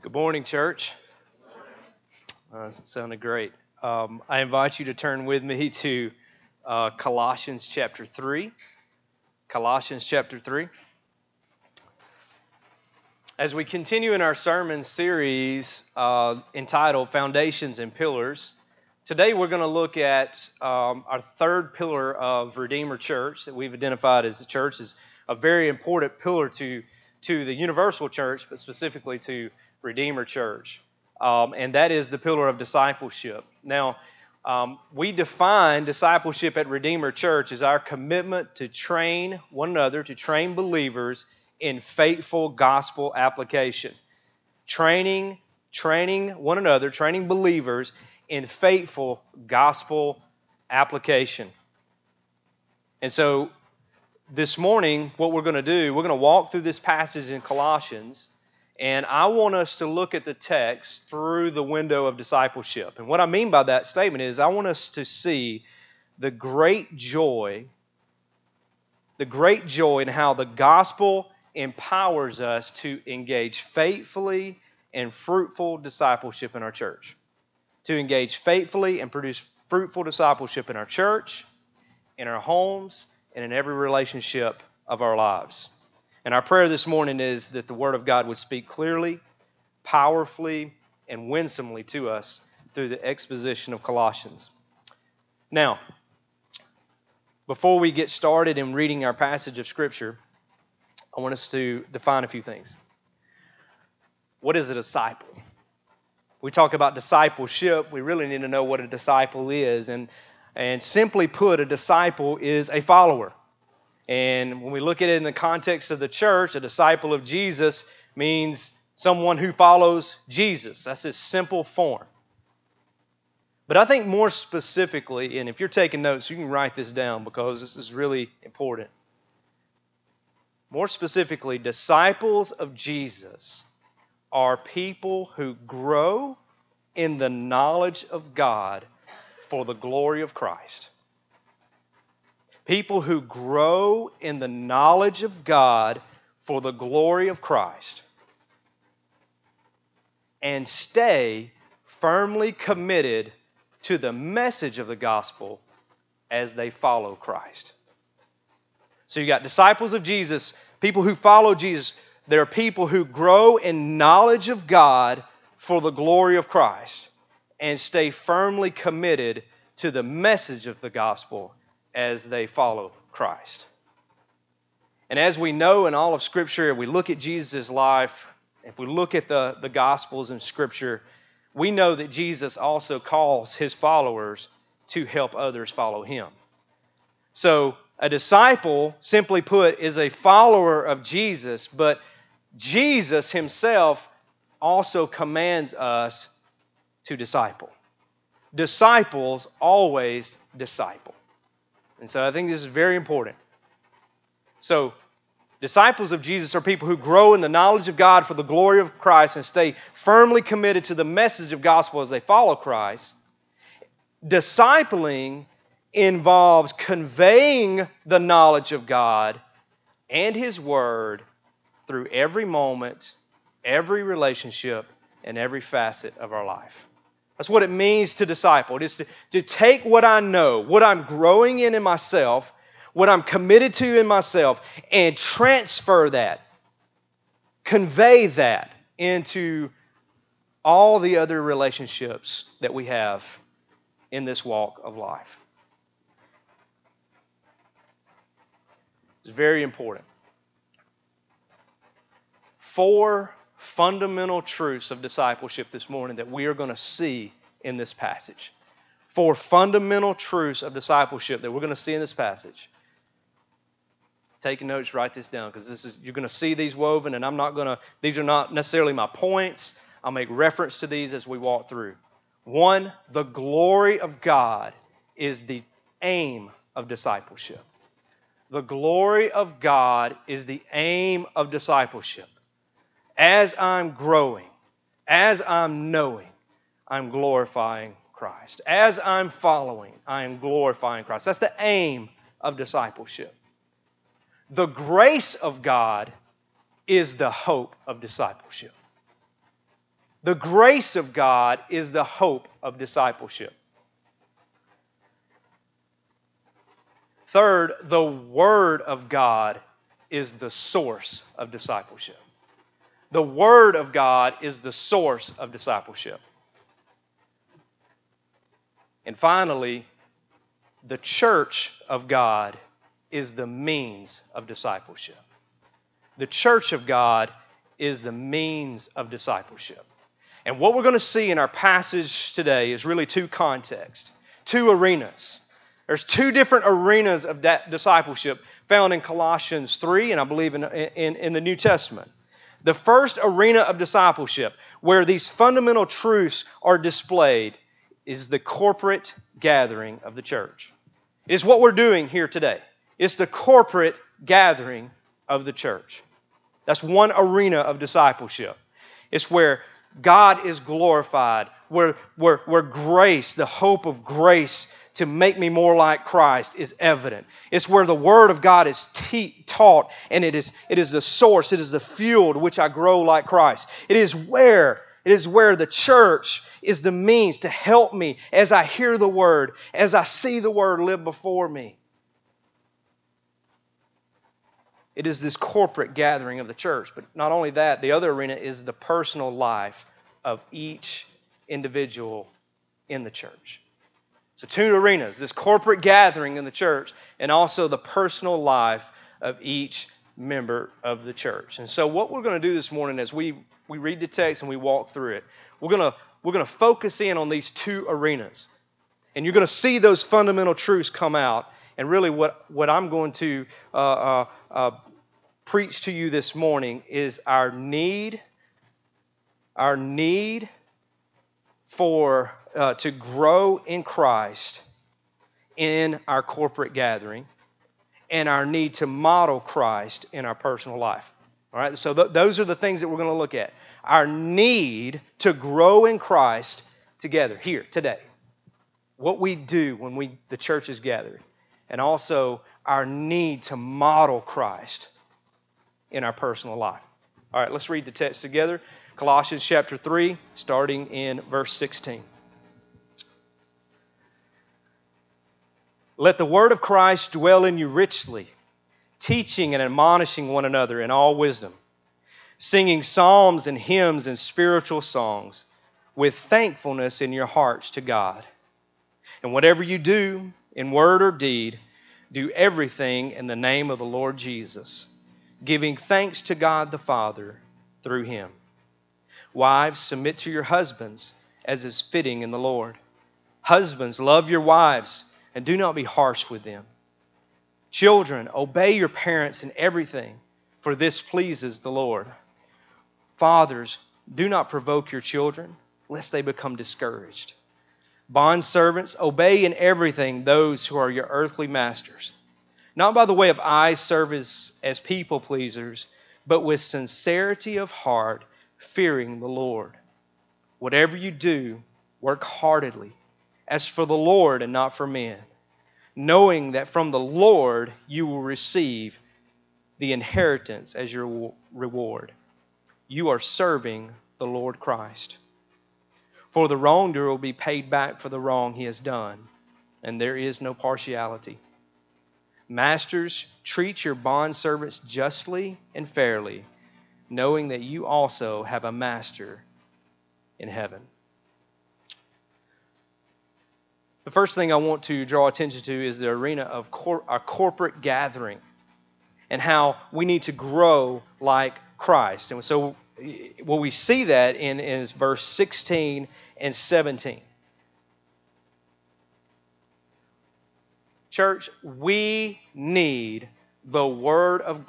Good morning, church. Uh, sounded great. Um, I invite you to turn with me to uh, Colossians chapter 3. Colossians chapter 3. As we continue in our sermon series uh, entitled Foundations and Pillars, today we're going to look at um, our third pillar of Redeemer Church that we've identified as a church is a very important pillar to, to the universal church, but specifically to Redeemer Church, um, and that is the pillar of discipleship. Now, um, we define discipleship at Redeemer Church as our commitment to train one another, to train believers in faithful gospel application. Training, training one another, training believers in faithful gospel application. And so this morning, what we're going to do, we're going to walk through this passage in Colossians and I want us to look at the text through the window of discipleship. And what I mean by that statement is I want us to see the great joy, the great joy in how the gospel empowers us to engage faithfully and fruitful discipleship in our church. To engage faithfully and produce fruitful discipleship in our church, in our homes, and in every relationship of our lives. And our prayer this morning is that the Word of God would speak clearly, powerfully, and winsomely to us through the exposition of Colossians. Now, before we get started in reading our passage of Scripture, I want us to define a few things. What is a disciple? We talk about discipleship, we really need to know what a disciple is. And, and simply put, a disciple is a follower. And when we look at it in the context of the church, a disciple of Jesus means someone who follows Jesus. That's its simple form. But I think more specifically, and if you're taking notes, you can write this down because this is really important. More specifically, disciples of Jesus are people who grow in the knowledge of God for the glory of Christ. People who grow in the knowledge of God for the glory of Christ and stay firmly committed to the message of the gospel as they follow Christ. So you got disciples of Jesus, people who follow Jesus. There are people who grow in knowledge of God for the glory of Christ and stay firmly committed to the message of the gospel as they follow Christ. And as we know in all of Scripture, if we look at Jesus' life, if we look at the, the Gospels and Scripture, we know that Jesus also calls his followers to help others follow him. So, a disciple, simply put, is a follower of Jesus, but Jesus himself also commands us to disciple. Disciples always disciple. And so I think this is very important. So, disciples of Jesus are people who grow in the knowledge of God for the glory of Christ and stay firmly committed to the message of gospel as they follow Christ. Discipling involves conveying the knowledge of God and His Word through every moment, every relationship, and every facet of our life. That's what it means to disciple. It is to, to take what I know, what I'm growing in in myself, what I'm committed to in myself, and transfer that, convey that into all the other relationships that we have in this walk of life. It's very important. Four fundamental truths of discipleship this morning that we are going to see in this passage. Four fundamental truths of discipleship that we're going to see in this passage. Take notes, write this down because this is you're going to see these woven, and I'm not going to. These are not necessarily my points. I'll make reference to these as we walk through. One, the glory of God is the aim of discipleship. The glory of God is the aim of discipleship as I'm growing, as I'm knowing, I'm glorifying Christ. As I'm following, I am glorifying Christ. That's the aim of discipleship. The grace of God is the hope of discipleship. The grace of God is the hope of discipleship. Third, the Word of God is the source of discipleship. The Word of God is the source of discipleship. And finally, the church of God is the means of discipleship. The church of God is the means of discipleship. And what we're going to see in our passage today is really two contexts, two arenas. There's two different arenas of discipleship found in Colossians 3 and I believe in, in, in the New Testament. The first arena of discipleship, where these fundamental truths are displayed, is the corporate gathering of the church. It is what we're doing here today. It's the corporate gathering of the church. That's one arena of discipleship. It's where God is glorified, where, where, where grace, the hope of grace to make me more like Christ, is evident. It's where the Word of God is te- taught, and it is, it is the source, it is the fuel to which I grow like Christ. It is where it is where the church is the means to help me as I hear the Word, as I see the Word live before me. It is this corporate gathering of the church. But not only that, the other arena is the personal life of each individual in the church. So, two arenas this corporate gathering in the church, and also the personal life of each member of the church. And so, what we're going to do this morning as we, we read the text and we walk through it, we're going to, we're going to focus in on these two arenas. And you're going to see those fundamental truths come out. And really, what, what I'm going to uh, uh, uh, preach to you this morning is our need, our need for uh, to grow in Christ in our corporate gathering, and our need to model Christ in our personal life. All right, so th- those are the things that we're going to look at. Our need to grow in Christ together here today. What we do when we the church is gathered, and also our need to model Christ in our personal life. All right, let's read the text together. Colossians chapter 3, starting in verse 16. Let the word of Christ dwell in you richly, teaching and admonishing one another in all wisdom, singing psalms and hymns and spiritual songs with thankfulness in your hearts to God. And whatever you do, in word or deed, do everything in the name of the Lord Jesus giving thanks to God the Father through him. Wives, submit to your husbands as is fitting in the Lord. Husbands, love your wives and do not be harsh with them. Children, obey your parents in everything, for this pleases the Lord. Fathers, do not provoke your children, lest they become discouraged. Bond servants, obey in everything those who are your earthly masters not by the way of eye service as people pleasers, but with sincerity of heart, fearing the Lord. Whatever you do, work heartedly, as for the Lord and not for men, knowing that from the Lord you will receive the inheritance as your reward. You are serving the Lord Christ. For the wrongdoer will be paid back for the wrong he has done, and there is no partiality. Masters, treat your bondservants justly and fairly, knowing that you also have a master in heaven. The first thing I want to draw attention to is the arena of cor- corporate gathering and how we need to grow like Christ. And so, well, we see that in, is verse 16 and 17. Church, we need the word of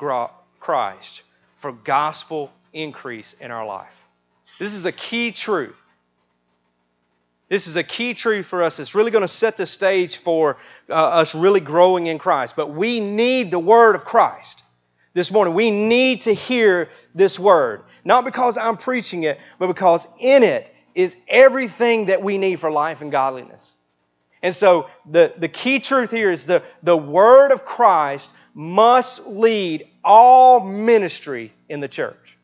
Christ for gospel increase in our life. This is a key truth. This is a key truth for us. It's really going to set the stage for uh, us really growing in Christ. But we need the word of Christ this morning. We need to hear this word. Not because I'm preaching it, but because in it is everything that we need for life and godliness. And so the, the key truth here is the, the word of Christ must lead all ministry in the church.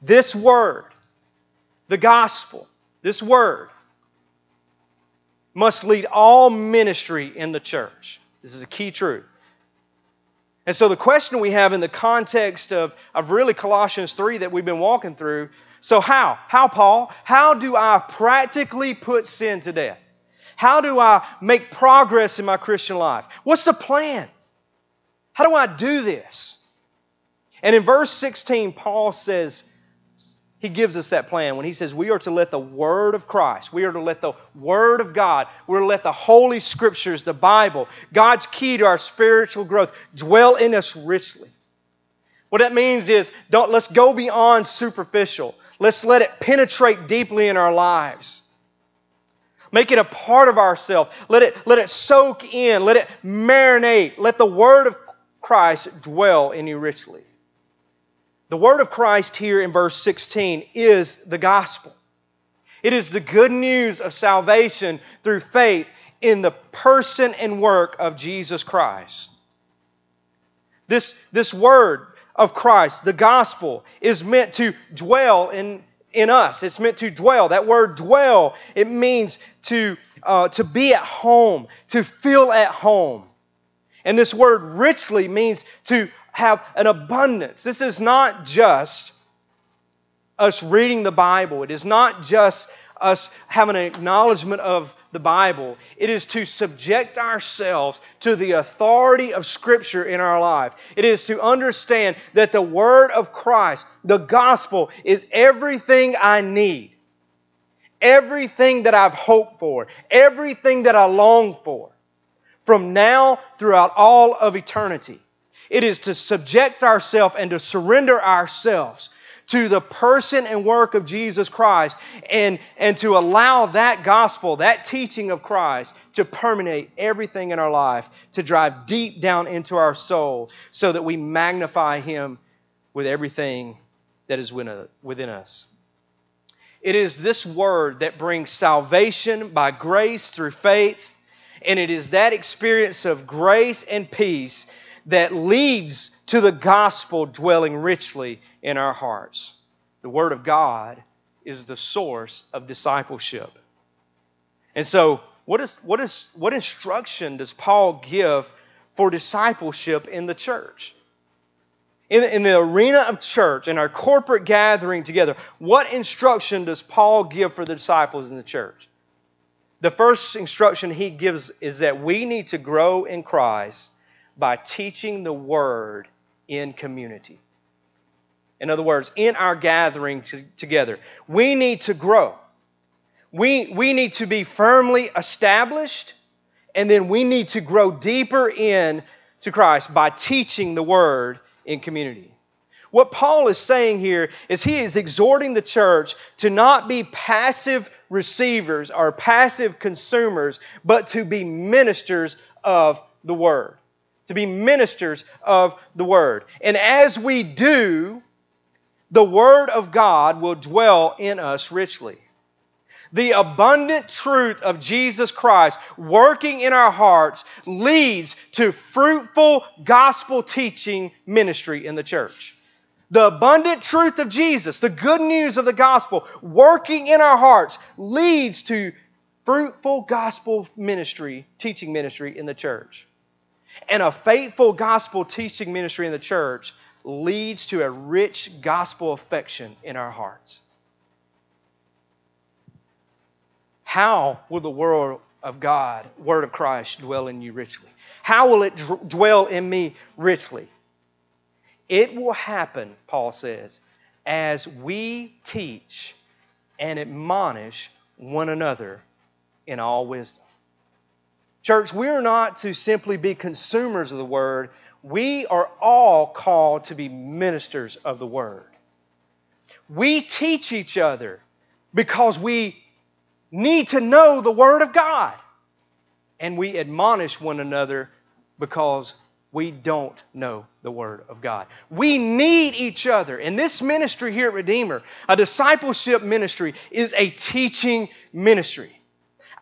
This word, the gospel, this word, must lead all ministry in the church. This is a key truth. And so the question we have in the context of, of really Colossians 3 that we've been walking through so, how? How, Paul? How do I practically put sin to death? How do I make progress in my Christian life? What's the plan? How do I do this? And in verse 16, Paul says, he gives us that plan when he says we are to let the Word of Christ, we are to let the Word of God, we're to let the Holy Scriptures, the Bible, God's key to our spiritual growth, dwell in us richly. What that means is don't let's go beyond superficial. Let's let it penetrate deeply in our lives. Make it a part of ourselves. Let it, let it soak in. Let it marinate. Let the Word of Christ dwell in you richly. The word of Christ here in verse 16 is the gospel. It is the good news of salvation through faith in the person and work of Jesus Christ. This, this word of Christ, the gospel, is meant to dwell in, in us. It's meant to dwell. That word dwell, it means to, uh, to be at home, to feel at home. And this word richly means to have an abundance. This is not just us reading the Bible, it is not just us having an acknowledgement of the Bible. It is to subject ourselves to the authority of Scripture in our life. It is to understand that the Word of Christ, the gospel, is everything I need, everything that I've hoped for, everything that I long for from now throughout all of eternity. It is to subject ourselves and to surrender ourselves to the person and work of Jesus Christ and, and to allow that gospel, that teaching of Christ, to permeate everything in our life, to drive deep down into our soul so that we magnify Him with everything that is within us. It is this word that brings salvation by grace through faith, and it is that experience of grace and peace that leads to the gospel dwelling richly in our hearts. The Word of God is the source of discipleship. And so, what, is, what, is, what instruction does Paul give for discipleship in the church? In, in the arena of church, in our corporate gathering together, what instruction does Paul give for the disciples in the church? The first instruction he gives is that we need to grow in Christ by teaching the word in community. In other words, in our gathering to, together, we need to grow. We, we need to be firmly established, and then we need to grow deeper in to Christ by teaching the word in community. What Paul is saying here is he is exhorting the church to not be passive receivers or passive consumers, but to be ministers of the word to be ministers of the Word. And as we do, the Word of God will dwell in us richly. The abundant truth of Jesus Christ working in our hearts leads to fruitful gospel teaching ministry in the church. The abundant truth of Jesus, the good news of the gospel working in our hearts leads to fruitful gospel ministry, teaching ministry in the church. And a faithful gospel teaching ministry in the church leads to a rich gospel affection in our hearts. How will the word of God, word of Christ, dwell in you richly? How will it dwell in me richly? It will happen, Paul says, as we teach and admonish one another in all wisdom. Church, we are not to simply be consumers of the Word. We are all called to be ministers of the Word. We teach each other because we need to know the Word of God. And we admonish one another because we don't know the Word of God. We need each other. And this ministry here at Redeemer, a discipleship ministry, is a teaching ministry.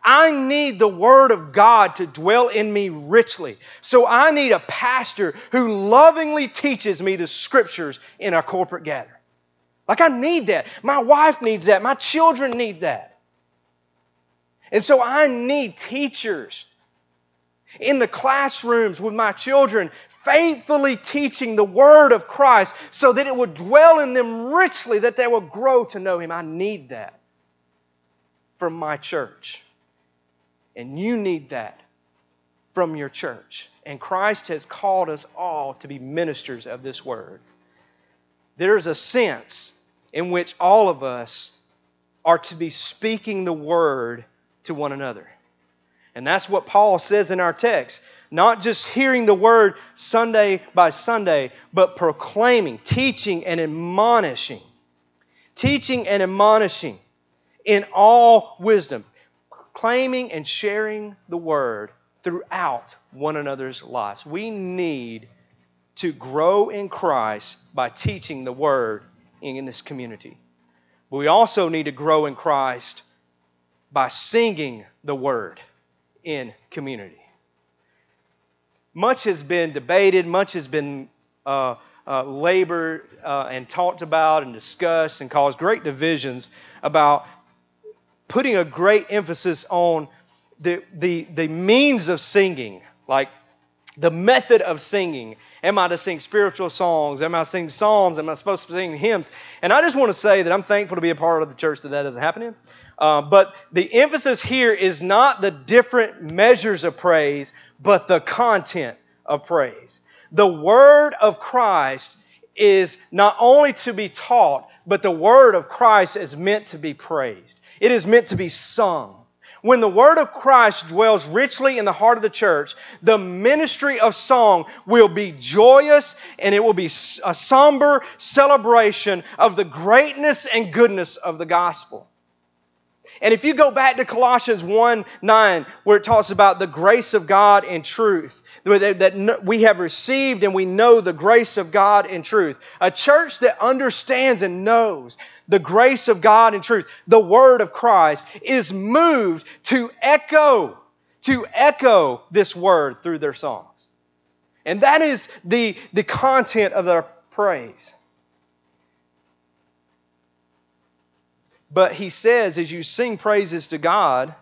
I need the Word of God to dwell in me richly. So I need a pastor who lovingly teaches me the Scriptures in our corporate gathering. Like, I need that. My wife needs that. My children need that. And so I need teachers in the classrooms with my children, faithfully teaching the Word of Christ so that it would dwell in them richly, that they will grow to know Him. I need that from my church. And you need that from your church. And Christ has called us all to be ministers of this Word. There's a sense in which all of us are to be speaking the Word to one another. And that's what Paul says in our text. Not just hearing the word Sunday by Sunday, but proclaiming, teaching, and admonishing. Teaching and admonishing in all wisdom. Claiming and sharing the word throughout one another's lives. We need to grow in Christ by teaching the word in this community. But we also need to grow in Christ by singing the word in community. Much has been debated, much has been uh, uh, labored uh, and talked about and discussed and caused great divisions about putting a great emphasis on the, the, the means of singing, like the method of singing. Am I to sing spiritual songs? Am I sing psalms? Am I supposed to sing hymns? And I just want to say that I'm thankful to be a part of the church that that doesn't happen in. Uh, but the emphasis here is not the different measures of praise, but the content of praise. The word of Christ is not only to be taught, but the word of Christ is meant to be praised. It is meant to be sung. When the word of Christ dwells richly in the heart of the church, the ministry of song will be joyous and it will be a somber celebration of the greatness and goodness of the gospel. And if you go back to Colossians 1 9, where it talks about the grace of God in truth, that we have received and we know the grace of God in truth. A church that understands and knows the grace of God in truth, the word of Christ, is moved to echo, to echo this word through their songs. And that is the, the content of their praise. But he says, as you sing praises to God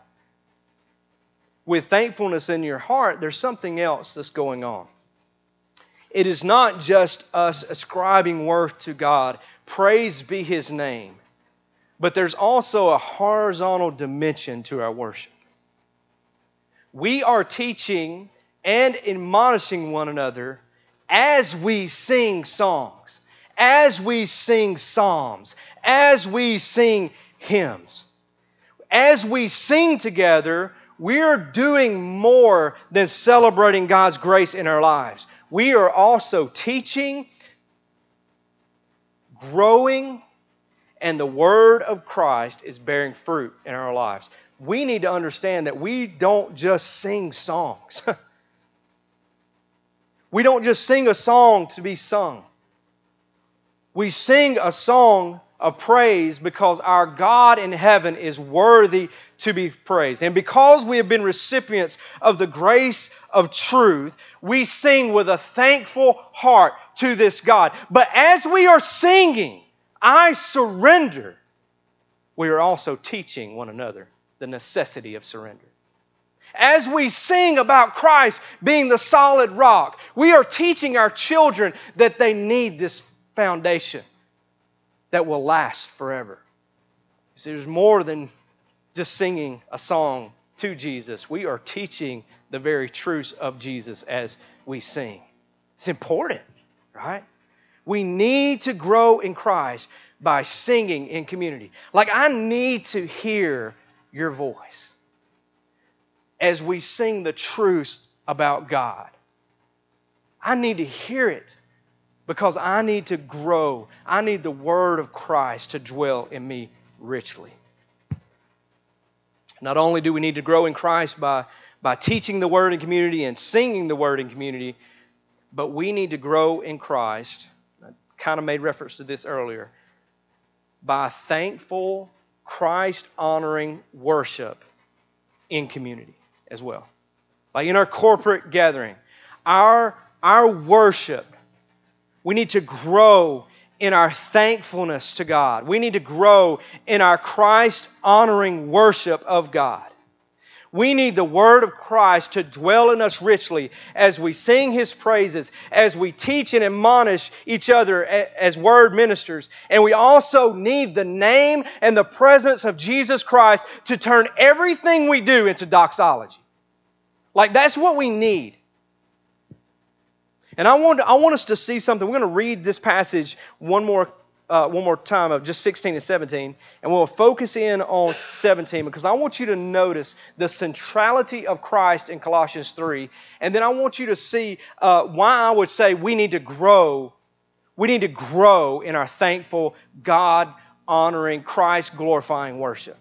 with thankfulness in your heart, there's something else that's going on. It is not just us ascribing worth to God, praise be his name, but there's also a horizontal dimension to our worship. We are teaching and admonishing one another as we sing songs, as we sing psalms, as we sing hymns. As we sing together, we're doing more than celebrating God's grace in our lives. We are also teaching, growing, and the Word of Christ is bearing fruit in our lives. We need to understand that we don't just sing songs. we don't just sing a song to be sung. We sing a song of praise because our God in heaven is worthy to be praised. And because we have been recipients of the grace of truth, we sing with a thankful heart to this God. But as we are singing, I surrender, we are also teaching one another the necessity of surrender. As we sing about Christ being the solid rock, we are teaching our children that they need this foundation that will last forever. See, there's more than just singing a song to Jesus. We are teaching the very truths of Jesus as we sing. It's important, right? We need to grow in Christ by singing in community. Like, I need to hear your voice as we sing the truths about God. I need to hear it because I need to grow. I need the Word of Christ to dwell in me richly. Not only do we need to grow in Christ by, by teaching the Word in community and singing the Word in community, but we need to grow in Christ. I kind of made reference to this earlier. By thankful, Christ honoring worship in community as well. Like in our corporate gathering, our, our worship we need to grow in our thankfulness to God. We need to grow in our Christ honoring worship of God. We need the Word of Christ to dwell in us richly as we sing His praises, as we teach and admonish each other as Word ministers. And we also need the name and the presence of Jesus Christ to turn everything we do into doxology. Like, that's what we need. And I want, I want us to see something. We're going to read this passage one more uh, one more time of just 16 and 17, and we'll focus in on 17 because I want you to notice the centrality of Christ in Colossians 3, and then I want you to see uh, why I would say we need to grow. We need to grow in our thankful, God honoring, Christ glorifying worship.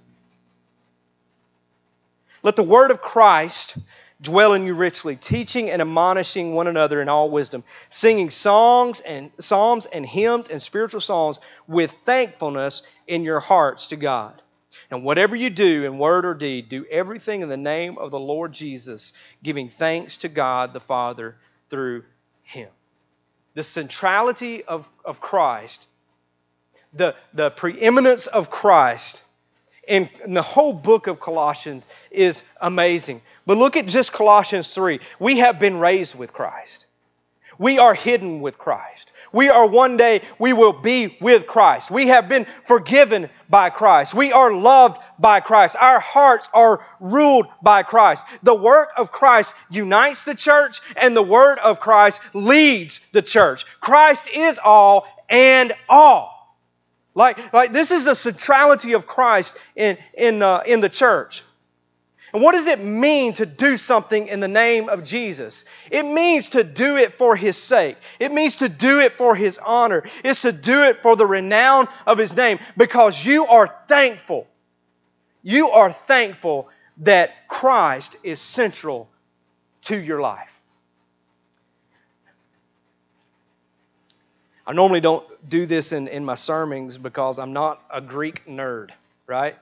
Let the word of Christ dwell in you richly, teaching and admonishing one another in all wisdom, singing songs and psalms and hymns and spiritual songs with thankfulness in your hearts to God. And whatever you do in word or deed, do everything in the name of the Lord Jesus, giving thanks to God the Father through him. The centrality of, of Christ, the, the preeminence of Christ in the whole book of Colossians is amazing. But look at just Colossians 3. We have been raised with Christ. We are hidden with Christ. We are one day, we will be with Christ. We have been forgiven by Christ. We are loved by Christ. Our hearts are ruled by Christ. The work of Christ unites the church, and the word of Christ leads the church. Christ is all and all. Like, like this is the centrality of Christ in, in, uh, in the church. And what does it mean to do something in the name of Jesus? It means to do it for His sake. It means to do it for His honor. It's to do it for the renown of His name because you are thankful. You are thankful that Christ is central to your life. I normally don't do this in, in my sermons because I'm not a Greek nerd, right?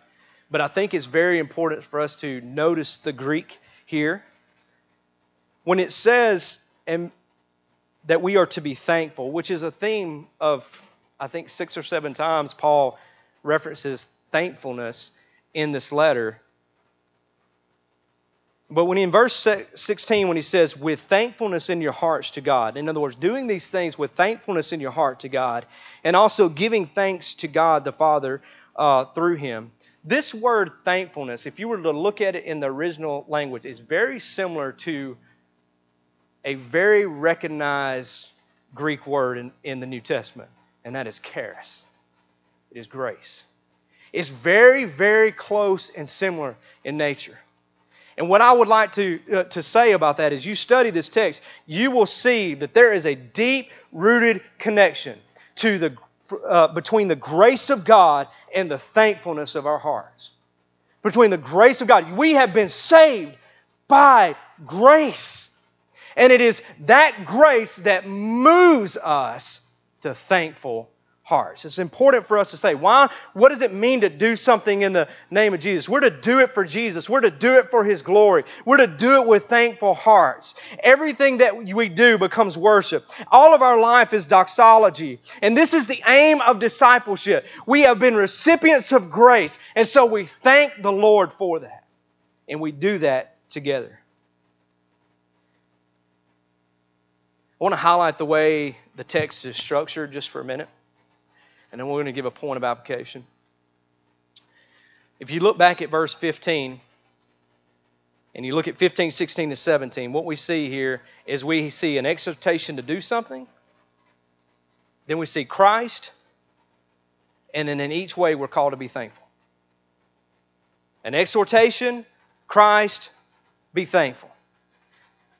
But I think it's very important for us to notice the Greek here. When it says and that we are to be thankful, which is a theme of, I think, six or seven times Paul references thankfulness in this letter. But when he, in verse 16, when he says, with thankfulness in your hearts to God, in other words, doing these things with thankfulness in your heart to God, and also giving thanks to God the Father uh, through him. This word thankfulness, if you were to look at it in the original language, is very similar to a very recognized Greek word in, in the New Testament, and that is charis. It is grace. It's very, very close and similar in nature. And what I would like to, uh, to say about that is you study this text, you will see that there is a deep rooted connection to the, uh, between the grace of God and the thankfulness of our hearts. Between the grace of God. We have been saved by grace. And it is that grace that moves us to thankful hearts. It's important for us to say, why? What does it mean to do something in the name of Jesus? We're to do it for Jesus. We're to do it for His glory. We're to do it with thankful hearts. Everything that we do becomes worship. All of our life is doxology. And this is the aim of discipleship. We have been recipients of grace. And so we thank the Lord for that. And we do that together. I want to highlight the way the text is structured just for a minute and then we're going to give a point of application. If you look back at verse 15, and you look at 15, 16, and 17, what we see here is we see an exhortation to do something, then we see Christ, and then in each way we're called to be thankful. An exhortation, Christ, be thankful.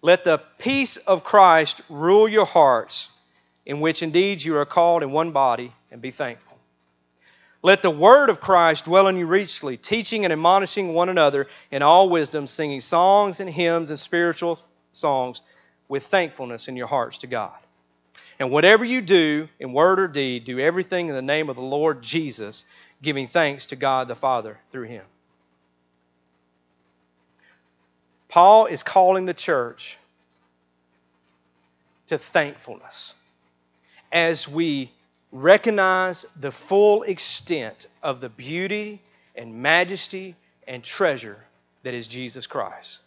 Let the peace of Christ rule your hearts, in which indeed you are called in one body and be thankful. Let the word of Christ dwell in you richly, teaching and admonishing one another in all wisdom, singing songs and hymns and spiritual songs with thankfulness in your hearts to God. And whatever you do in word or deed, do everything in the name of the Lord Jesus, giving thanks to God the Father through him. Paul is calling the church to thankfulness as we recognize the full extent of the beauty and majesty and treasure that is Jesus Christ.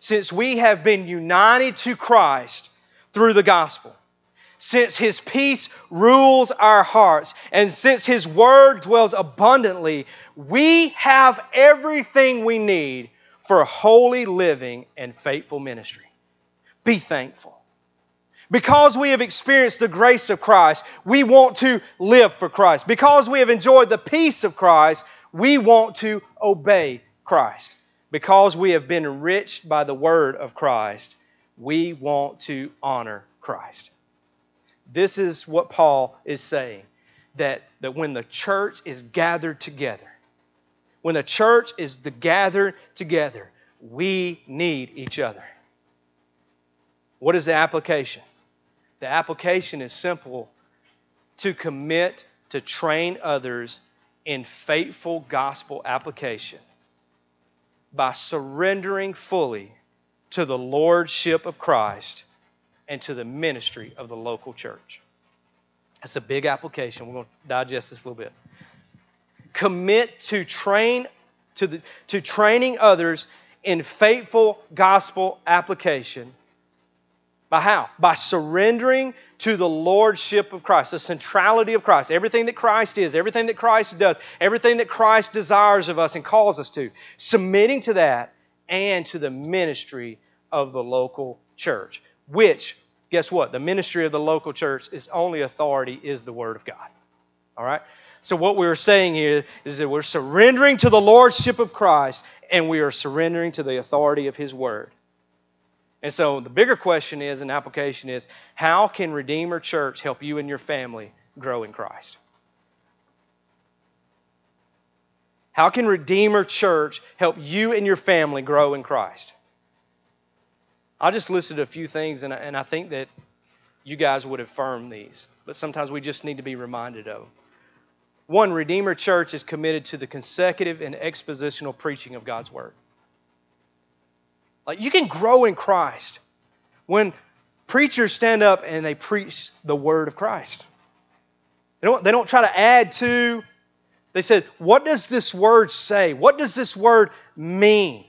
Since we have been united to Christ through the gospel, since His peace rules our hearts, and since His word dwells abundantly, we have everything we need for holy living and faithful ministry. Be thankful. Because we have experienced the grace of Christ, we want to live for Christ. Because we have enjoyed the peace of Christ, we want to obey Christ. Because we have been enriched by the word of Christ, we want to honor Christ. This is what Paul is saying that, that when the church is gathered together, when the church is the gathered together, we need each other. What is the application? The application is simple to commit to train others in faithful gospel application by surrendering fully to the lordship of Christ and to the ministry of the local church. That's a big application. We're going to digest this a little bit. Commit to train to, the, to training others in faithful gospel application by how? By surrendering to the lordship of Christ, the centrality of Christ, everything that Christ is, everything that Christ does, everything that Christ desires of us and calls us to, submitting to that and to the ministry of the local church, which, guess what? The ministry of the local church is only authority is the Word of God. All right? So, what we are saying here is that we're surrendering to the lordship of Christ and we are surrendering to the authority of His Word. And so the bigger question is, and application is, how can Redeemer Church help you and your family grow in Christ? How can Redeemer Church help you and your family grow in Christ? I just listed a few things, and I, and I think that you guys would affirm these, but sometimes we just need to be reminded of. One, Redeemer Church is committed to the consecutive and expositional preaching of God's Word. Like you can grow in Christ when preachers stand up and they preach the word of Christ. They don't, they don't try to add to. They said, What does this word say? What does this word mean?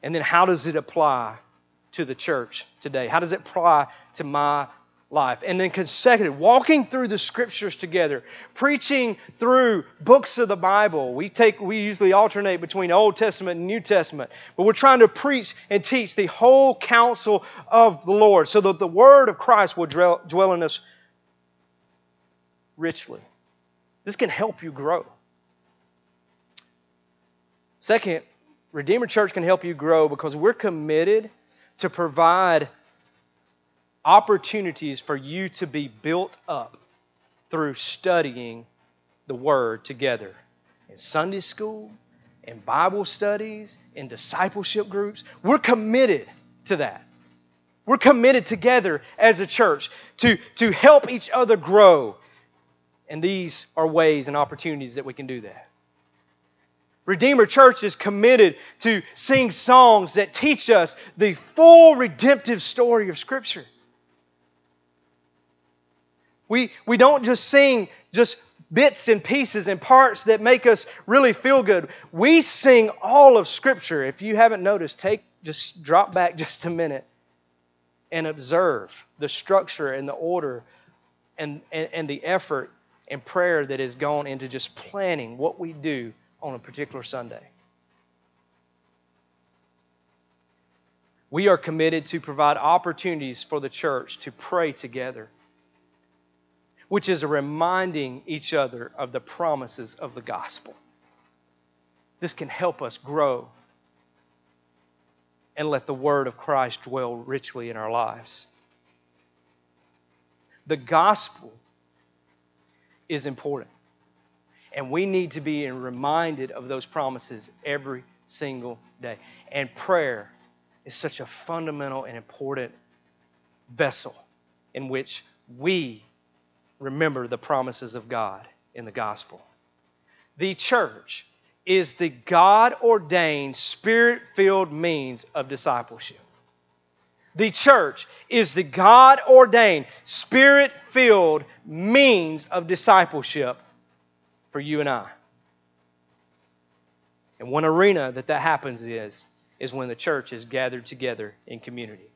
And then how does it apply to the church today? How does it apply to my life. And then consecutive, walking through the scriptures together, preaching through books of the Bible. We take we usually alternate between Old Testament and New Testament, but we're trying to preach and teach the whole counsel of the Lord so that the word of Christ will dwell, in us richly. This can help you grow. Second, Redeemer Church can help you grow because we're committed to provide opportunities for you to be built up through studying the Word together in Sunday school, in Bible studies, in discipleship groups. We're committed to that. We're committed together as a church to, to help each other grow. And these are ways and opportunities that we can do that. Redeemer Church is committed to sing songs that teach us the full redemptive story of Scripture. We, we don't just sing just bits and pieces and parts that make us really feel good. We sing all of Scripture. If you haven't noticed, take just drop back just a minute and observe the structure and the order and, and, and the effort and prayer that has gone into just planning what we do on a particular Sunday. We are committed to provide opportunities for the church to pray together which is reminding each other of the promises of the gospel. This can help us grow and let the word of Christ dwell richly in our lives. The gospel is important, and we need to be reminded of those promises every single day. And prayer is such a fundamental and important vessel in which we remember the promises of God in the gospel. The church is the God ordained, spirit filled means of discipleship. the church, is the God ordained, spirit filled means of discipleship for you and I. And one arena that that happens is is when the church is gathered together in community.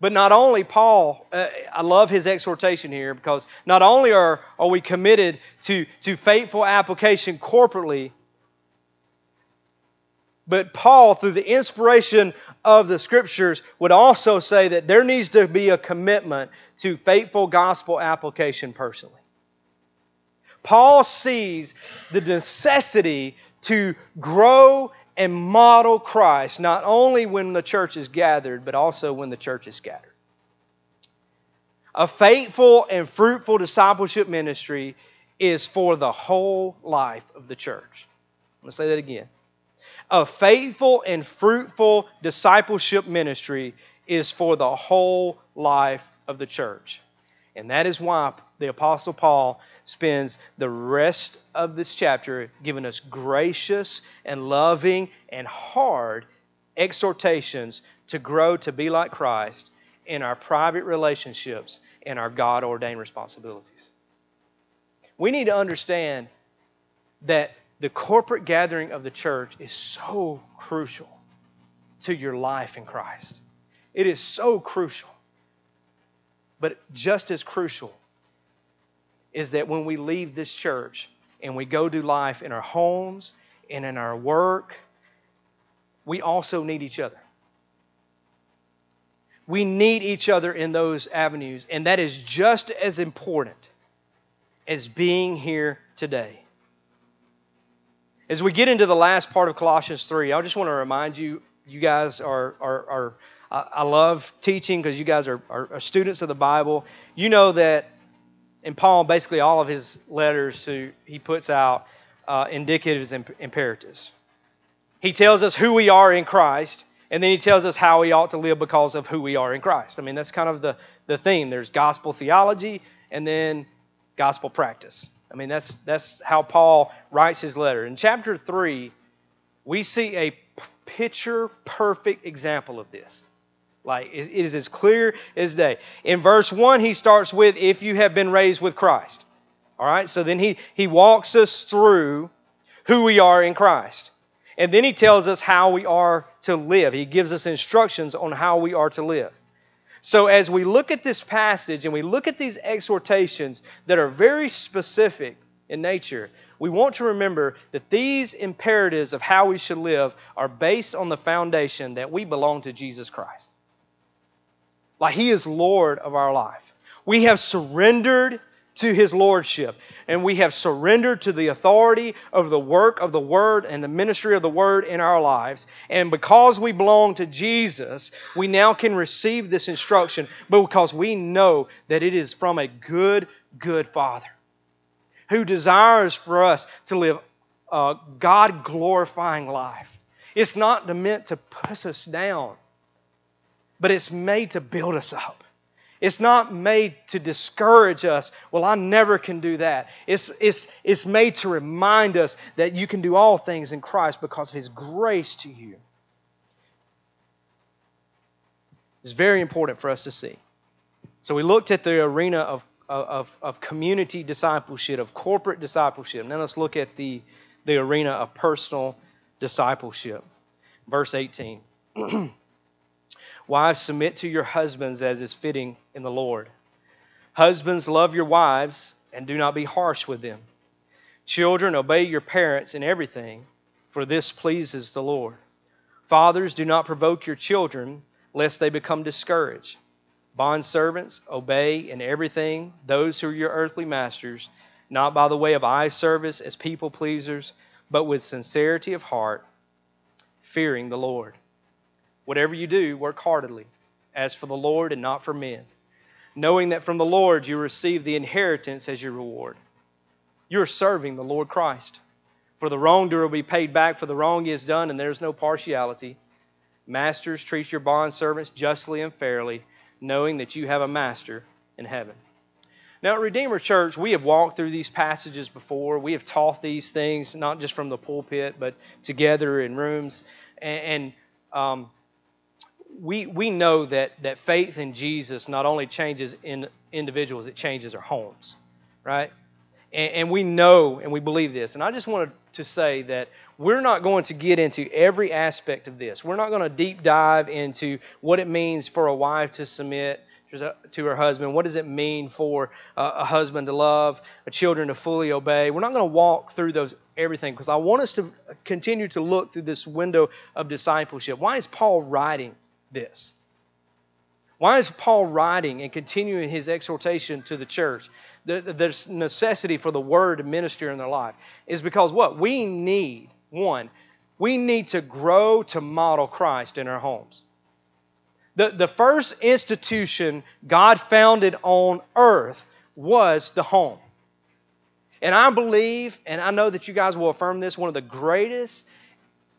But not only Paul, uh, I love his exhortation here because not only are, are we committed to, to faithful application corporately, but Paul, through the inspiration of the scriptures, would also say that there needs to be a commitment to faithful gospel application personally. Paul sees the necessity to grow and model Christ, not only when the church is gathered, but also when the church is scattered. A faithful and fruitful discipleship ministry is for the whole life of the church. I'm going to say that again. A faithful and fruitful discipleship ministry is for the whole life of the church. And that is why the Apostle Paul spends the rest of this chapter giving us gracious and loving and hard exhortations to grow to be like Christ in our private relationships and our God ordained responsibilities. We need to understand that the corporate gathering of the church is so crucial to your life in Christ. It is so crucial. But just as crucial is that when we leave this church and we go do life in our homes and in our work, we also need each other. We need each other in those avenues, and that is just as important as being here today. As we get into the last part of Colossians 3, I just want to remind you you guys are, are, are I love teaching because you guys are, are, are, students of the Bible. You know that in Paul, basically all of his letters to he puts out uh, indicatives and imperatives. He tells us who we are in Christ, and then he tells us how we ought to live because of who we are in Christ. I mean, that's kind of the, the theme. There's gospel theology and then gospel practice. I mean, that's, that's how Paul writes his letter. In chapter 3, we see a picture perfect example of this. Like it is as clear as day. In verse 1, he starts with, if you have been raised with Christ. All right, so then he, he walks us through who we are in Christ. And then he tells us how we are to live. He gives us instructions on how we are to live. So, as we look at this passage and we look at these exhortations that are very specific in nature, we want to remember that these imperatives of how we should live are based on the foundation that we belong to Jesus Christ. Like He is Lord of our life. We have surrendered to His Lordship, and we have surrendered to the authority of the work of the Word and the ministry of the Word in our lives. And because we belong to Jesus, we now can receive this instruction, but because we know that it is from a good, good Father who desires for us to live a God glorifying life. It's not meant to push us down but it's made to build us up. It's not made to discourage us. Well, I never can do that. It's, it's, it's made to remind us that you can do all things in Christ because of His grace to you. It's very important for us to see. So we looked at the arena of, of, of community discipleship, of corporate discipleship. Now let's look at the, the arena of personal discipleship. Verse 18. Wives, submit to your husbands as is fitting in the Lord. Husbands, love your wives and do not be harsh with them. Children, obey your parents in everything, for this pleases the Lord. Fathers, do not provoke your children, lest they become discouraged. Bond servants, obey in everything those who are your earthly masters, not by the way of eye service as people pleasers, but with sincerity of heart, fearing the Lord. Whatever you do, work heartily, as for the Lord and not for men, knowing that from the Lord you receive the inheritance as your reward. You are serving the Lord Christ. For the wrongdoer will be paid back for the wrong he has done, and there is no partiality. Masters, treat your bondservants justly and fairly, knowing that you have a master in heaven. Now, at Redeemer Church, we have walked through these passages before. We have taught these things, not just from the pulpit, but together in rooms. And, and um, we, we know that, that faith in Jesus not only changes in individuals, it changes our homes, right? And, and we know and we believe this. And I just wanted to say that we're not going to get into every aspect of this. We're not going to deep dive into what it means for a wife to submit to her husband. What does it mean for a husband to love, a children to fully obey? We're not going to walk through those everything because I want us to continue to look through this window of discipleship. Why is Paul writing this? Why is Paul writing and continuing his exhortation to the church? There's necessity for the word to minister in their life. Is because what? We need, one, we need to grow to model Christ in our homes. The, the first institution God founded on earth was the home. And I believe, and I know that you guys will affirm this, one of the greatest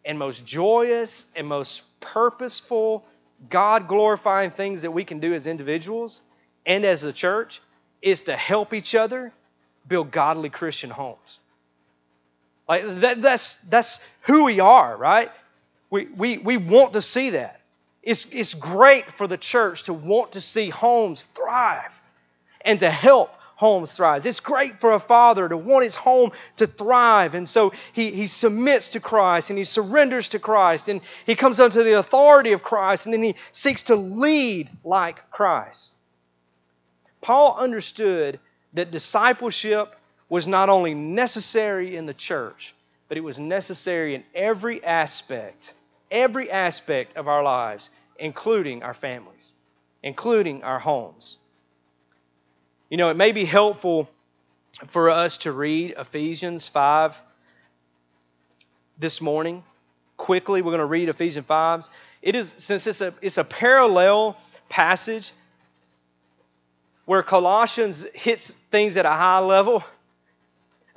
and most joyous and most purposeful, God glorifying things that we can do as individuals and as a church is to help each other build godly Christian homes. Like that, that's that's who we are, right? We, we, we want to see that. It's, it's great for the church to want to see homes thrive and to help homes thrives. It's great for a father to want his home to thrive. And so he, he submits to Christ and he surrenders to Christ and he comes under the authority of Christ and then he seeks to lead like Christ. Paul understood that discipleship was not only necessary in the church, but it was necessary in every aspect every aspect of our lives, including our families, including our homes. You know, it may be helpful for us to read Ephesians 5 this morning. Quickly, we're going to read Ephesians 5. It is since it's a it's a parallel passage where Colossians hits things at a high level.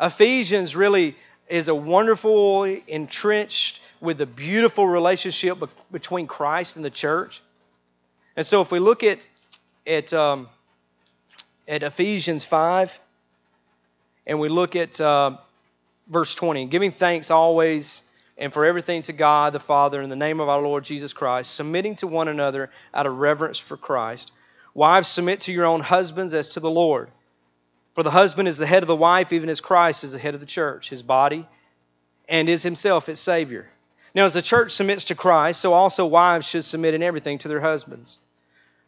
Ephesians really is a wonderfully entrenched with the beautiful relationship between Christ and the church. And so, if we look at at um, at Ephesians five, and we look at uh, verse twenty, giving thanks always and for everything to God the Father in the name of our Lord Jesus Christ, submitting to one another out of reverence for Christ. Wives, submit to your own husbands as to the Lord. For the husband is the head of the wife, even as Christ is the head of the church, his body, and is himself its Savior. Now, as the church submits to Christ, so also wives should submit in everything to their husbands.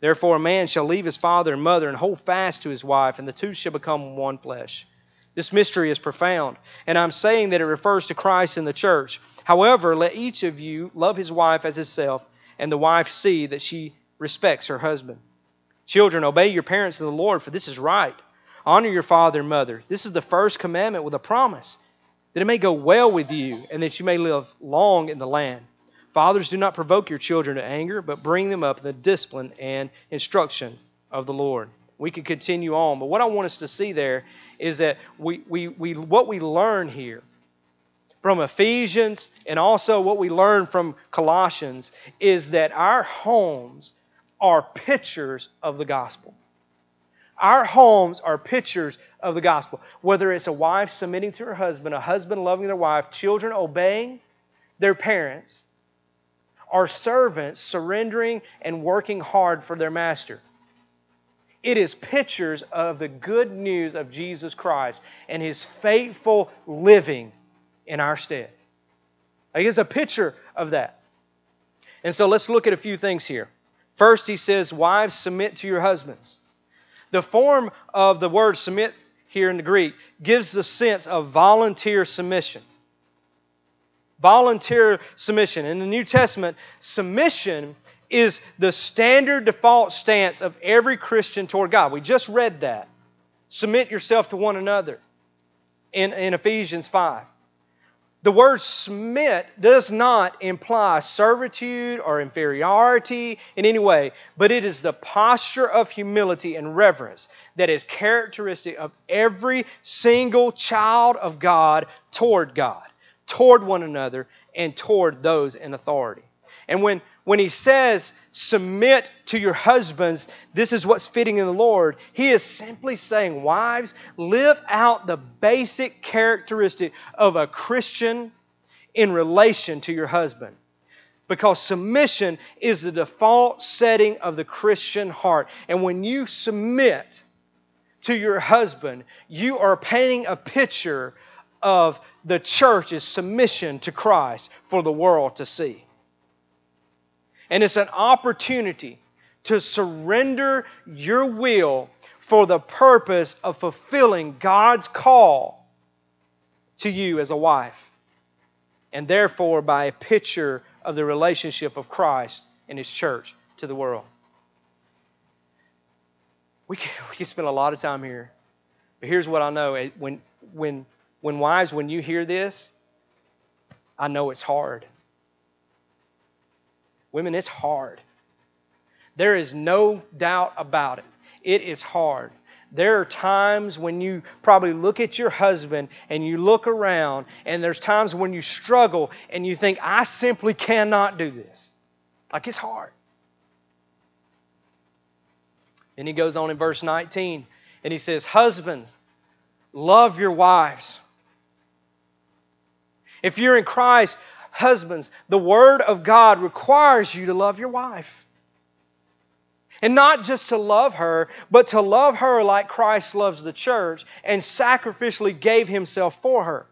Therefore, a man shall leave his father and mother and hold fast to his wife, and the two shall become one flesh. This mystery is profound, and I'm saying that it refers to Christ and the church. However, let each of you love his wife as himself, and the wife see that she respects her husband. Children, obey your parents in the Lord, for this is right. Honor your father and mother. This is the first commandment with a promise that it may go well with you and that you may live long in the land. Fathers, do not provoke your children to anger, but bring them up in the discipline and instruction of the Lord. We could continue on, but what I want us to see there is that we, we, we, what we learn here from Ephesians and also what we learn from Colossians is that our homes are pictures of the gospel. Our homes are pictures of the gospel. Whether it's a wife submitting to her husband, a husband loving their wife, children obeying their parents, or servants surrendering and working hard for their master. It is pictures of the good news of Jesus Christ and his faithful living in our stead. It is a picture of that. And so let's look at a few things here. First, he says, Wives, submit to your husbands. The form of the word submit here in the Greek gives the sense of volunteer submission. Volunteer submission. In the New Testament, submission is the standard default stance of every Christian toward God. We just read that. Submit yourself to one another in, in Ephesians 5. The word submit does not imply servitude or inferiority in any way, but it is the posture of humility and reverence that is characteristic of every single child of God toward God, toward one another, and toward those in authority. And when, when he says, submit to your husbands, this is what's fitting in the Lord, he is simply saying, wives, live out the basic characteristic of a Christian in relation to your husband. Because submission is the default setting of the Christian heart. And when you submit to your husband, you are painting a picture of the church's submission to Christ for the world to see. And it's an opportunity to surrender your will for the purpose of fulfilling God's call to you as a wife. And therefore, by a picture of the relationship of Christ and His church to the world. We can, we can spend a lot of time here. But here's what I know. Eh, when, when, when wives, when you hear this, I know it's hard. Women, it's hard. There is no doubt about it. It is hard. There are times when you probably look at your husband and you look around, and there's times when you struggle and you think, I simply cannot do this. Like it's hard. And he goes on in verse 19 and he says, Husbands, love your wives. If you're in Christ, Husbands, the Word of God requires you to love your wife. And not just to love her, but to love her like Christ loves the church and sacrificially gave himself for her.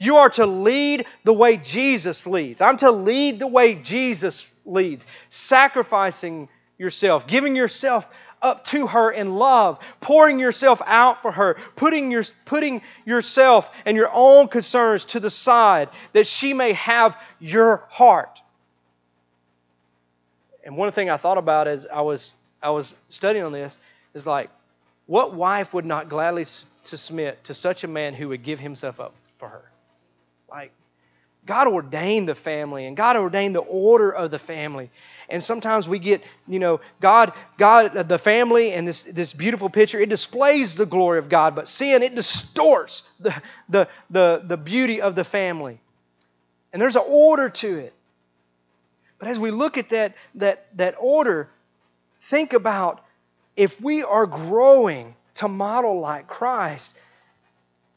You are to lead the way Jesus leads. I'm to lead the way Jesus leads, sacrificing yourself, giving yourself up to her in love, pouring yourself out for her, putting, your, putting yourself and your own concerns to the side that she may have your heart. And one thing I thought about as I was, I was studying on this is like, what wife would not gladly submit to such a man who would give himself up for her? Like, God ordained the family and God ordained the order of the family. And sometimes we get, you know, God, God, the family and this, this beautiful picture, it displays the glory of God, but sin, it distorts the, the, the, the beauty of the family. And there's an order to it. But as we look at that, that, that order, think about if we are growing to model like Christ,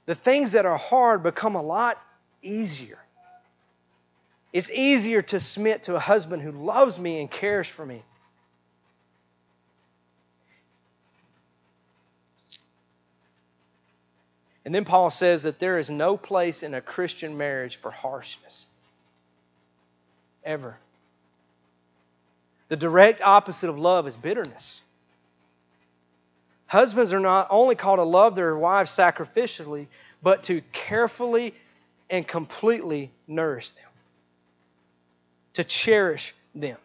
the things that are hard become a lot easier. It's easier to submit to a husband who loves me and cares for me. And then Paul says that there is no place in a Christian marriage for harshness. Ever. The direct opposite of love is bitterness. Husbands are not only called to love their wives sacrificially, but to carefully and completely nourish them to cherish them.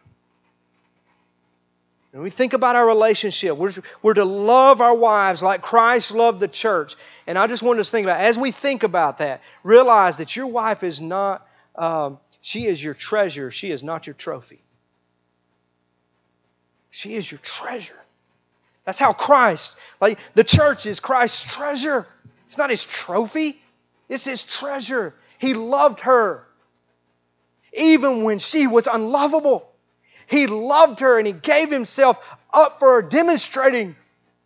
When we think about our relationship, we're, we're to love our wives like Christ loved the church. And I just want us to think about, as we think about that, realize that your wife is not, um, she is your treasure. She is not your trophy. She is your treasure. That's how Christ, like the church is Christ's treasure. It's not his trophy, it's his treasure. He loved her even when she was unlovable. He loved her and he gave himself up for her, demonstrating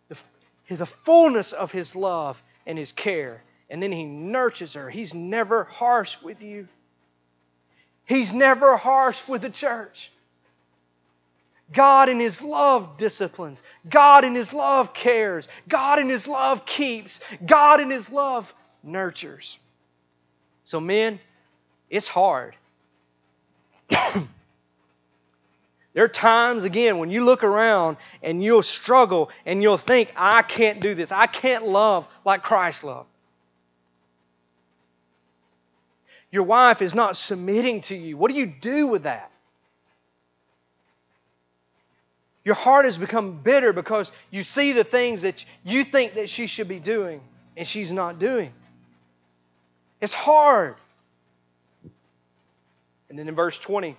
the, the fullness of his love and his care. And then he nurtures her. He's never harsh with you. He's never harsh with the church. God in His love disciplines. God in His love cares. God in His love keeps. God in His love nurtures. So, men, it's hard. there are times, again, when you look around and you'll struggle and you'll think, I can't do this. I can't love like Christ loved. Your wife is not submitting to you. What do you do with that? Your heart has become bitter because you see the things that you think that she should be doing and she's not doing. It's hard. And then in verse 20, he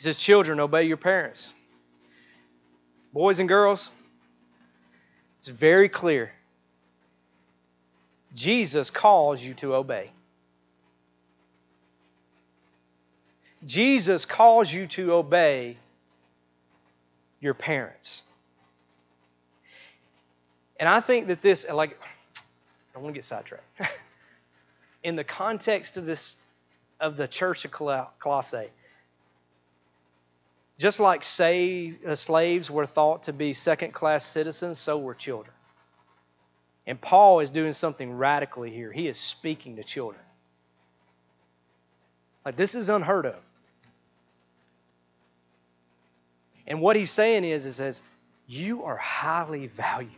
says, Children, obey your parents. Boys and girls, it's very clear. Jesus calls you to obey. Jesus calls you to obey your parents. And I think that this, like, I want to get sidetracked. In the context of this, of the church of Colossae, just like say, uh, slaves were thought to be second class citizens, so were children. And Paul is doing something radically here. He is speaking to children. Like, this is unheard of. And what he's saying is, is says, you are highly valued.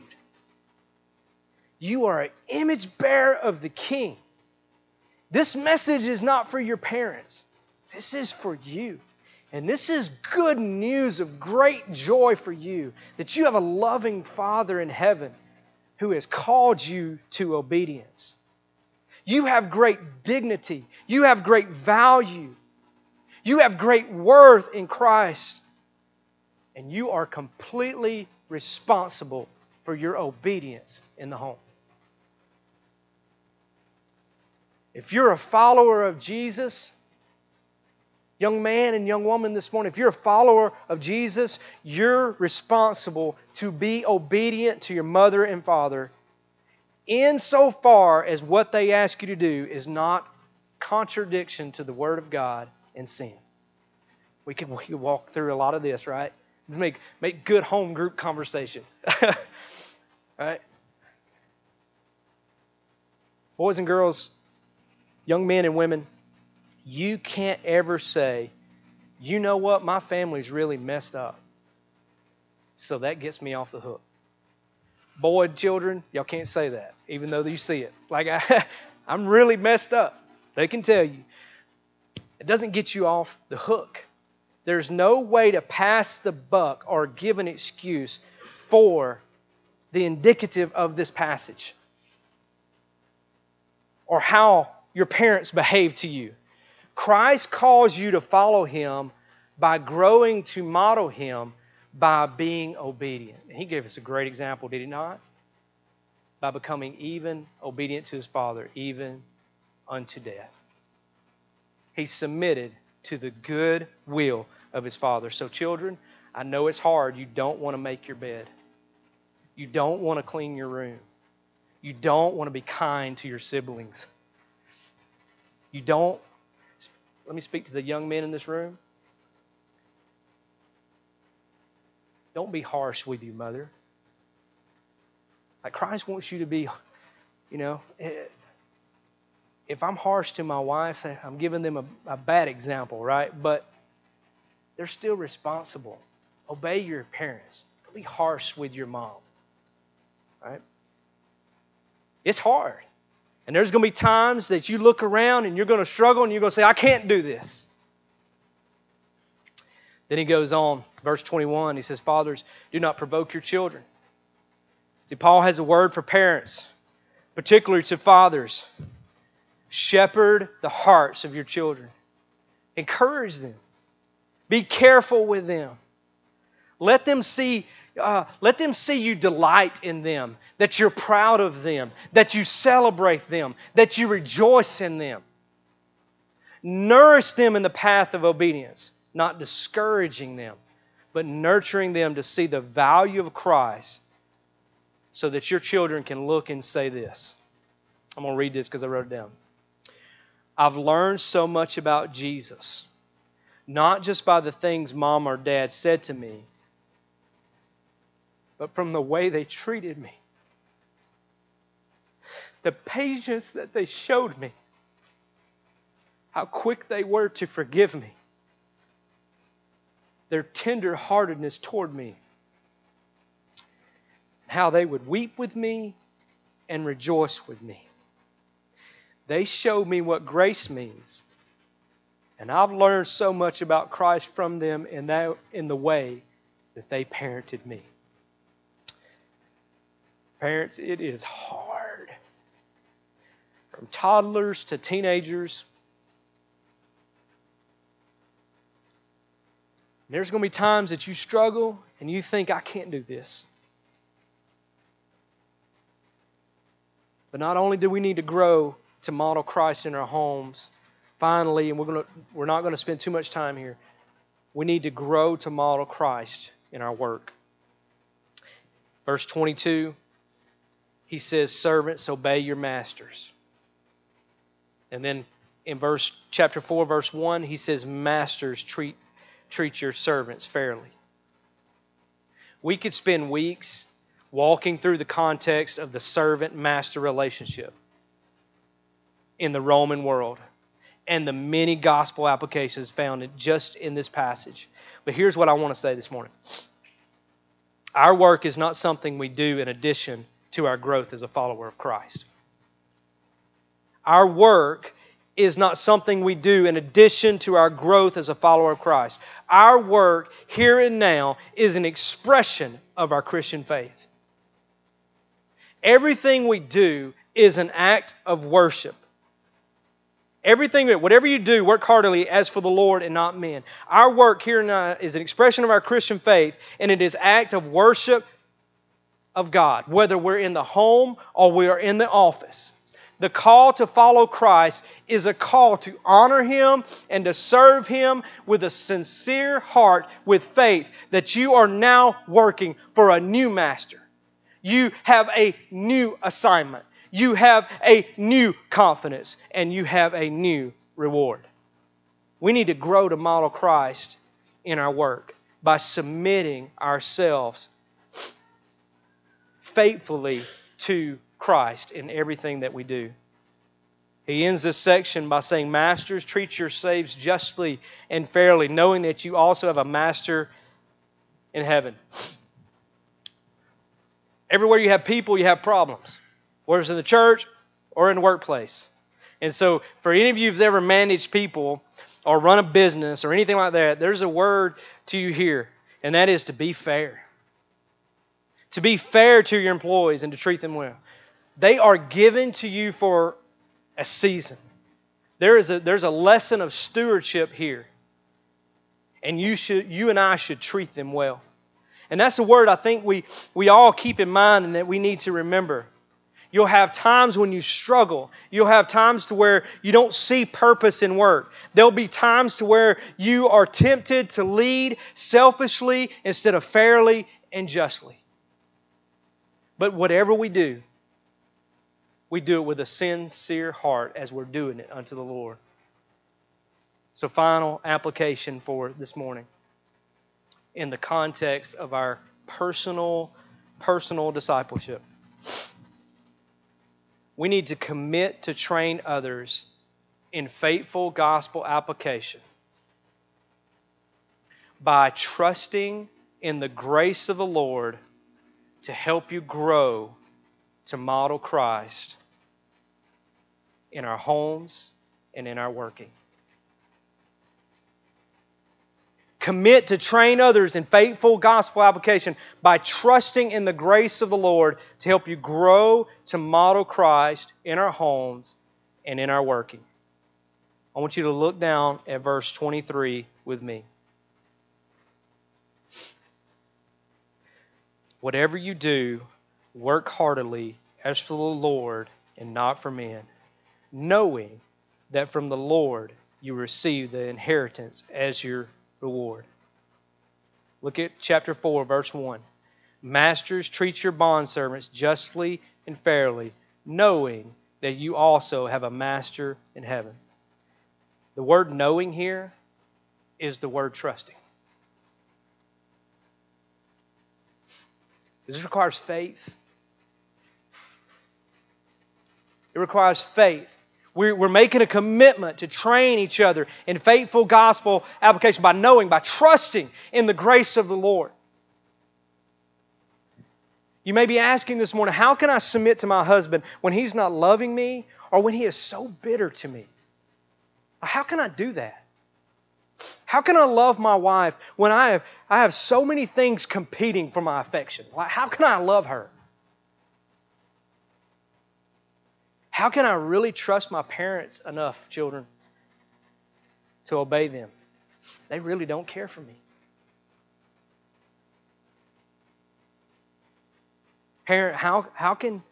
You are an image bearer of the king. This message is not for your parents. This is for you. And this is good news of great joy for you that you have a loving Father in heaven who has called you to obedience. You have great dignity. You have great value. You have great worth in Christ. And you are completely responsible for your obedience in the home. If you're a follower of Jesus, young man and young woman this morning, if you're a follower of Jesus, you're responsible to be obedient to your mother and father insofar as what they ask you to do is not contradiction to the Word of God and sin. We can, we can walk through a lot of this, right? Make, make good home group conversation. right? Boys and girls, young men and women, you can't ever say, you know what, my family's really messed up. So that gets me off the hook. Boy, children, y'all can't say that, even though you see it. Like, I, I'm really messed up. They can tell you. It doesn't get you off the hook. There's no way to pass the buck or give an excuse for the indicative of this passage or how your parents behave to you. Christ calls you to follow him by growing to model him by being obedient. And he gave us a great example, did he not? By becoming even obedient to his Father, even unto death. He submitted to the good will of his Father. So, children, I know it's hard. You don't want to make your bed, you don't want to clean your room, you don't want to be kind to your siblings. You don't, let me speak to the young men in this room. Don't be harsh with your mother. Like Christ wants you to be, you know, if I'm harsh to my wife, I'm giving them a, a bad example, right? But they're still responsible. Obey your parents. Don't be harsh with your mom, right? It's hard. And there's going to be times that you look around and you're going to struggle and you're going to say, I can't do this. Then he goes on, verse 21, he says, Fathers, do not provoke your children. See, Paul has a word for parents, particularly to fathers. Shepherd the hearts of your children, encourage them, be careful with them. Let them see uh, let them see you delight in them, that you're proud of them, that you celebrate them, that you rejoice in them. Nourish them in the path of obedience, not discouraging them, but nurturing them to see the value of Christ so that your children can look and say this. I'm going to read this because I wrote it down. I've learned so much about Jesus, not just by the things mom or dad said to me but from the way they treated me. The patience that they showed me, how quick they were to forgive me, their tender heartedness toward me, how they would weep with me and rejoice with me. They showed me what grace means. And I've learned so much about Christ from them in, that, in the way that they parented me. Parents, it is hard from toddlers to teenagers. There's going to be times that you struggle and you think, I can't do this. But not only do we need to grow to model Christ in our homes, finally, and we're, going to, we're not going to spend too much time here, we need to grow to model Christ in our work. Verse 22, he says, Servants, obey your masters. And then in verse chapter 4, verse 1, he says, Masters, treat, treat your servants fairly. We could spend weeks walking through the context of the servant master relationship in the Roman world and the many gospel applications found just in this passage. But here's what I want to say this morning our work is not something we do in addition to our growth as a follower of Christ. Our work is not something we do in addition to our growth as a follower of Christ. Our work here and now is an expression of our Christian faith. Everything we do is an act of worship. Everything, that, whatever you do, work heartily as for the Lord and not men. Our work here and now is an expression of our Christian faith, and it is act of worship of God, whether we're in the home or we are in the office. The call to follow Christ is a call to honor Him and to serve Him with a sincere heart, with faith that you are now working for a new master. You have a new assignment. You have a new confidence and you have a new reward. We need to grow to model Christ in our work by submitting ourselves faithfully to Christ in everything that we do. He ends this section by saying, Masters, treat your slaves justly and fairly, knowing that you also have a master in heaven. Everywhere you have people, you have problems whether it's in the church or in the workplace. And so, for any of you who've ever managed people or run a business or anything like that, there's a word to you here, and that is to be fair. To be fair to your employees and to treat them well. They are given to you for a season. There is a, there's a lesson of stewardship here. And you, should, you and I should treat them well. And that's a word I think we, we all keep in mind and that we need to remember. You'll have times when you struggle. You'll have times to where you don't see purpose in work. There'll be times to where you are tempted to lead selfishly instead of fairly and justly. But whatever we do, we do it with a sincere heart as we're doing it unto the Lord. So, final application for this morning in the context of our personal, personal discipleship we need to commit to train others in faithful gospel application by trusting in the grace of the Lord to help you grow to model Christ in our homes and in our working. Commit to train others in faithful gospel application by trusting in the grace of the Lord to help you grow to model Christ in our homes and in our working. I want you to look down at verse 23 with me. Whatever you do, work heartily as for the Lord and not for men, knowing that from the Lord you receive the inheritance as your reward. Look at chapter 4, verse 1. Masters, treat your bondservants justly and fairly, knowing that you also have a master in heaven. The word knowing here is the word trusting. This requires faith. It requires faith. We're, we're making a commitment to train each other in faithful gospel application by knowing, by trusting in the grace of the Lord. You may be asking this morning, how can I submit to my husband when he's not loving me or when he is so bitter to me? How can I do that? How can I love my wife when I have, I have so many things competing for my affection? Like, How can I love her? How can I really trust my parents enough, children, to obey them? They really don't care for me. Parent, how, how, can,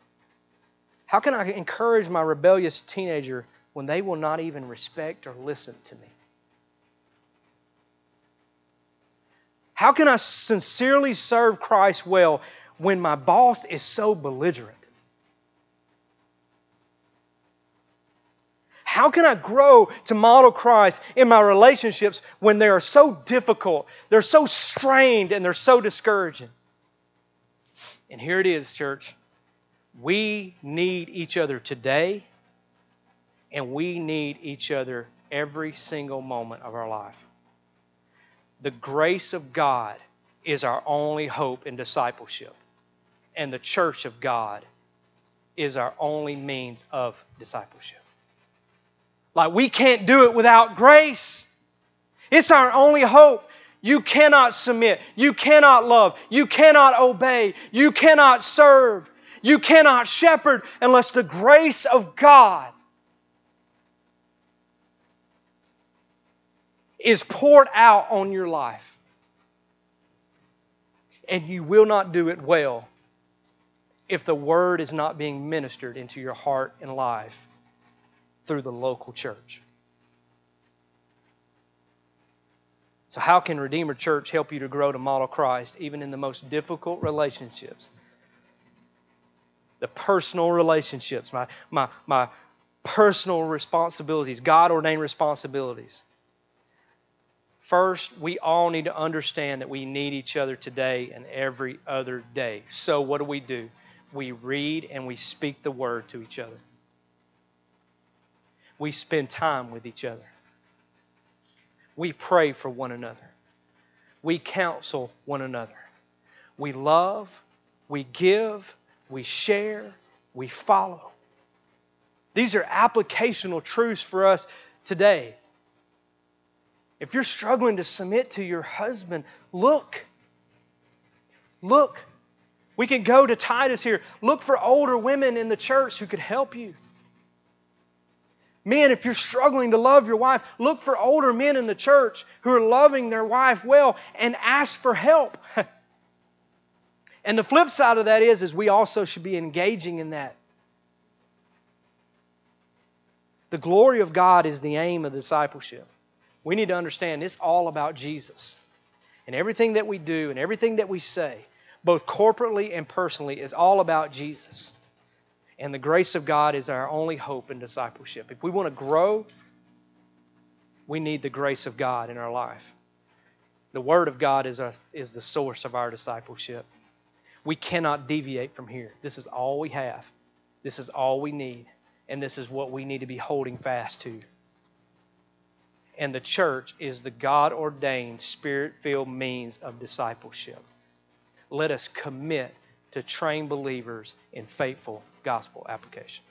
how can I encourage my rebellious teenager when they will not even respect or listen to me? How can I sincerely serve Christ well when my boss is so belligerent? How can I grow to model Christ in my relationships when they are so difficult, they're so strained, and they're so discouraging? And here it is, church. We need each other today, and we need each other every single moment of our life the grace of God is our only hope in discipleship, and the church of God is our only means of discipleship. Like we can't do it without grace. It's our only hope. You cannot submit. You cannot love. You cannot obey. You cannot serve. You cannot shepherd unless the grace of God is poured out on your life. And you will not do it well if the word is not being ministered into your heart and life through the local church. So, how can Redeemer Church help you to grow to model Christ even in the most difficult relationships? The personal relationships, my, my, my personal responsibilities, God ordained responsibilities. First, we all need to understand that we need each other today and every other day. So, what do we do? We read and we speak the word to each other. We spend time with each other. We pray for one another. We counsel one another. We love, we give, we share, we follow. These are applicational truths for us today. If you're struggling to submit to your husband, look. Look. We can go to Titus here. Look for older women in the church who could help you. Men, if you're struggling to love your wife, look for older men in the church who are loving their wife well and ask for help. and the flip side of that is, is we also should be engaging in that. The glory of God is the aim of discipleship we need to understand it's all about Jesus. And everything that we do and everything that we say, both corporately and personally, is all about Jesus. And the grace of God is our only hope in discipleship. If we want to grow, we need the grace of God in our life. The Word of God is, our, is the source of our discipleship. We cannot deviate from here. This is all we have. This is all we need. And this is what we need to be holding fast to and the church is the God ordained, spirit filled means of discipleship. Let us commit to train believers in faithful gospel application.